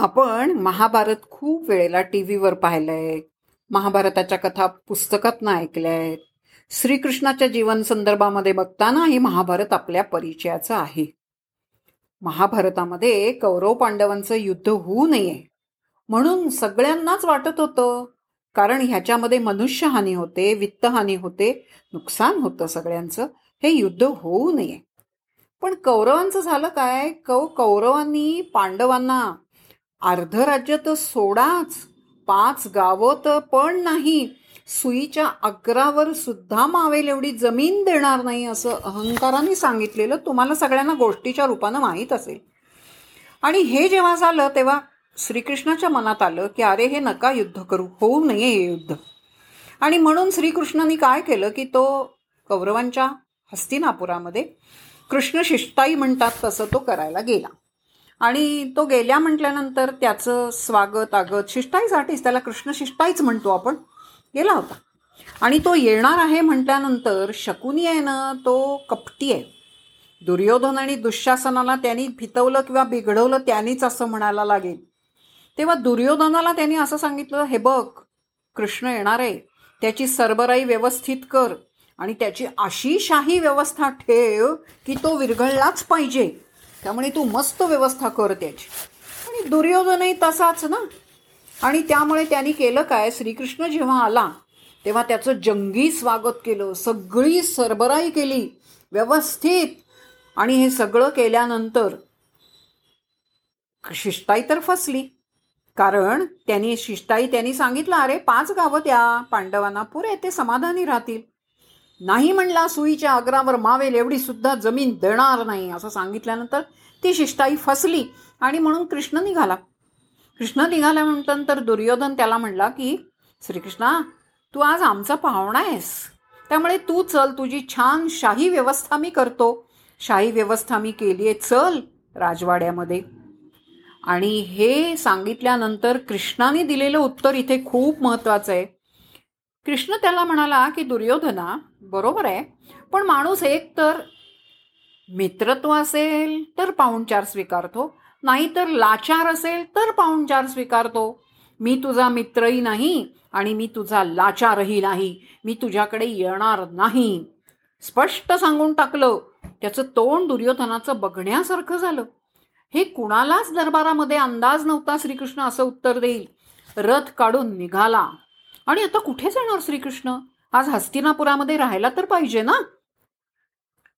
आपण महाभारत खूप वेळेला टी व्हीवर पाहिलंय. महाभारताच्या कथा पुस्तकातनं ऐकल्या आहेत श्रीकृष्णाच्या जीवन संदर्भामध्ये बघताना हे महाभारत आपल्या परिचयाचं आहे. महाभारतामध्ये कौरव पांडवांचं युद्ध होऊ नये म्हणून सगळ्यांनाच वाटत होतं. कारण ह्याच्यामध्ये मनुष्यहानी होते वित्तहानी होते नुकसान होतं सगळ्यांचं. हे युद्ध होऊ नये. पण कौरवांचं झालं काय? कौ कौरवांनी पांडवांना अर्ध राज्य तर सोडाच पाच गावं तर पण नाही. सुईच्या अग्रावर सुद्धा मावेल एवढी जमीन देणार नाही असं अहंकाराने सांगितलेलं तुम्हाला सगळ्यांना गोष्टीच्या रूपानं माहीत असेल. आणि हे जेव्हा झालं तेव्हा श्रीकृष्णाच्या मनात आलं की अरे हे नका युद्ध करू होऊ नये हे युद्ध. आणि म्हणून श्रीकृष्णाने काय केलं की तो कौरवांच्या हस्तिनापुरामध्ये कृष्ण शिष्टाई म्हणतात तसं तो करायला गेला. आणि तो गेल्या म्हटल्यानंतर त्याचं स्वागत आगत शिष्टाईसाठीच त्याला कृष्ण शिष्टाईच म्हणतो आपण गेला होता. आणि तो येणार आहे म्हटल्यानंतर शकुनी आहे ना तो कपटी आहे. दुर्योधन आणि दुःशासनाला त्यांनी भितवलं किंवा बिघडवलं त्यांनीच असं म्हणायला लागेल. तेव्हा दुर्योधनाला त्यांनी असं सांगितलं हे बघ कृष्ण येणार आहे त्याची सरबराई व्यवस्थित कर आणि त्याची अशी शाही व्यवस्था ठेव की तो विरघळलाच पाहिजे. त्यामुळे तू मस्त व्यवस्था कर त्याची. आणि दुर्योधनही तसाच ना? आणि त्यामुळे त्यांनी केलं काय? श्रीकृष्ण जेव्हा आला तेव्हा त्याचं जंगी स्वागत केलं. सगळी सरबराई केली व्यवस्थित. आणि हे सगळं केल्यानंतर शिष्टाई तर फसली. कारण त्यांनी शिष्टाई त्यांनी सांगितलं अरे पाच गावं त्या पांडवांना पुरे ते समाधानी राहतील. नाही म्हणला सुईच्या आग्रावर मावेल एवढी सुद्धा जमीन देणार नाही असं सांगितल्यानंतर ती शिष्टाई फसली आणि म्हणून कृष्ण निघाला. कृष्ण निघाल्यानंतर दुर्योधन त्याला म्हणला की श्रीकृष्णा तू आज आमचा पाहुणा आहेस. त्यामुळे तू चल तुझी छान शाही व्यवस्था मी करतो. शाही व्यवस्था मी केली आहे चल राजवाड्यामध्ये. आणि हे सांगितल्यानंतर कृष्णाने दिलेलं उत्तर इथे खूप महत्त्वाचं आहे. कृष्ण त्याला म्हणाला की दुर्योधना बरोबर आहे पण माणूस एक तर मित्रत्व असेल तर पाहुणचार स्वीकारतो. नाहीतर लाचार असेल तर पाहुणचार स्वीकारतो. मी तुझा मित्रही नाही आणि मी तुझा लाचारही नाही. मी तुझ्याकडे येणार नाही. स्पष्ट सांगून टाकलं. त्याचं तोंड दुर्योधनाचं बघण्यासारखं झालं. हे कुणालाच दरबारामध्ये अंदाज नव्हता श्रीकृष्ण असं उत्तर देईल. रथ काढून निघाला. आणि आता कुठे जाणार श्रीकृष्ण? आज हस्तिनापुरामध्ये राहायला तर पाहिजे ना?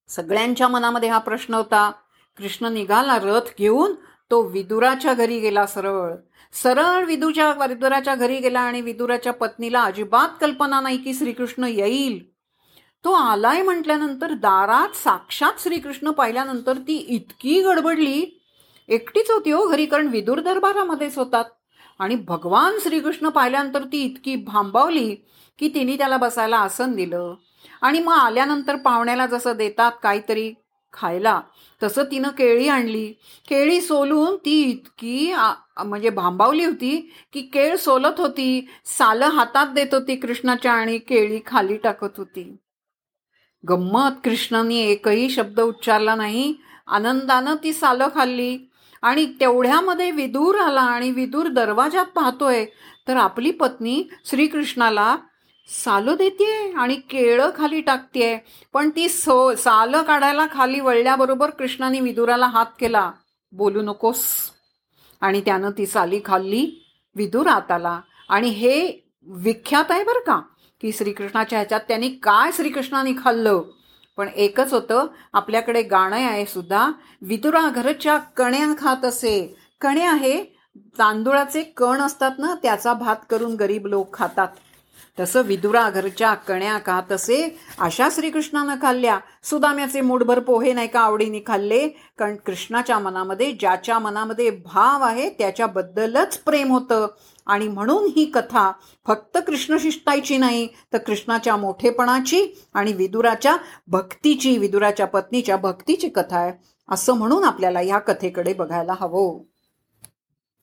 सगळ्यांच्या मनामध्ये हा प्रश्न होता. कृष्ण निघाला रथ घेऊन तो विदुराच्या घरी गेला सरळ. सरळ विदूच्या विदुराच्या घरी गेला आणि विदुराच्या पत्नीला अजिबात कल्पना नाही की श्रीकृष्ण येईल. तो आलाय म्हटल्यानंतर दारात साक्षात श्रीकृष्ण पाहिल्यानंतर ती इतकी गडबडली. एकटीच होती हो घरी कारण विदूर दरबारामध्येच होतात. आणि भगवान श्रीकृष्ण पाहिल्यानंतर ती इतकी भांबावली की तिने त्याला बसायला आसन दिलं. आणि मग आल्यानंतर पाहुण्याला जसं देतात काहीतरी खायला तसं तिनं केळी आणली. केळी सोलून ती इतकी म्हणजे भांबावली होती की केळ सोलत होती सालं हातात देत होती कृष्णाच्या आणि केळी खाली टाकत होती. गंमत कृष्णाने एकही शब्द उच्चारला नाही. आनंदानं ती सालं खाल्ली. आणि तेवढ्यामध्ये विदूर आला आणि विदूर दरवाजात पाहतोय तर आपली पत्नी श्रीकृष्णाला सालं देते आणि केळं खाली टाकतेय. पण ती सो सालं काढायला खाली वळल्याबरोबर कृष्णाने विदुराला हात केला. बोलू नकोस. आणि त्यानं ती साली खाल्ली विदूर आत आला आणि हे विख्यात आहे बरं का की श्रीकृष्णाच्या ह्याच्यात त्यांनी काय श्रीकृष्णाने खाल्लं. पण एकच होतं आपल्याकडे गाणं आहे सुद्धा. विदुराघरच्या कण्या खात असे. कण्या हे तांदुळाचे कण असतात ना त्याचा भात करून गरीब लोक खातात. तसं विदुरा घरच्या कण्या का तसे? अशा श्रीकृष्णानं खाल्ल्या. सुदाम्याचे मूडभर पोहे नाही का आवडीने खाल्ले? कारण कृष्णाच्या मनामध्ये ज्याच्या मनामध्ये भाव आहे त्याच्याबद्दलच प्रेम होतं. आणि म्हणून ही कथा फक्त कृष्णशिष्टाईची नाही तर कृष्णाच्या मोठेपणाची आणि विदुराच्या भक्तीची विदुराच्या पत्नीच्या भक्तीची कथा आहे. असं म्हणून आपल्याला या कथेकडे बघायला हवं.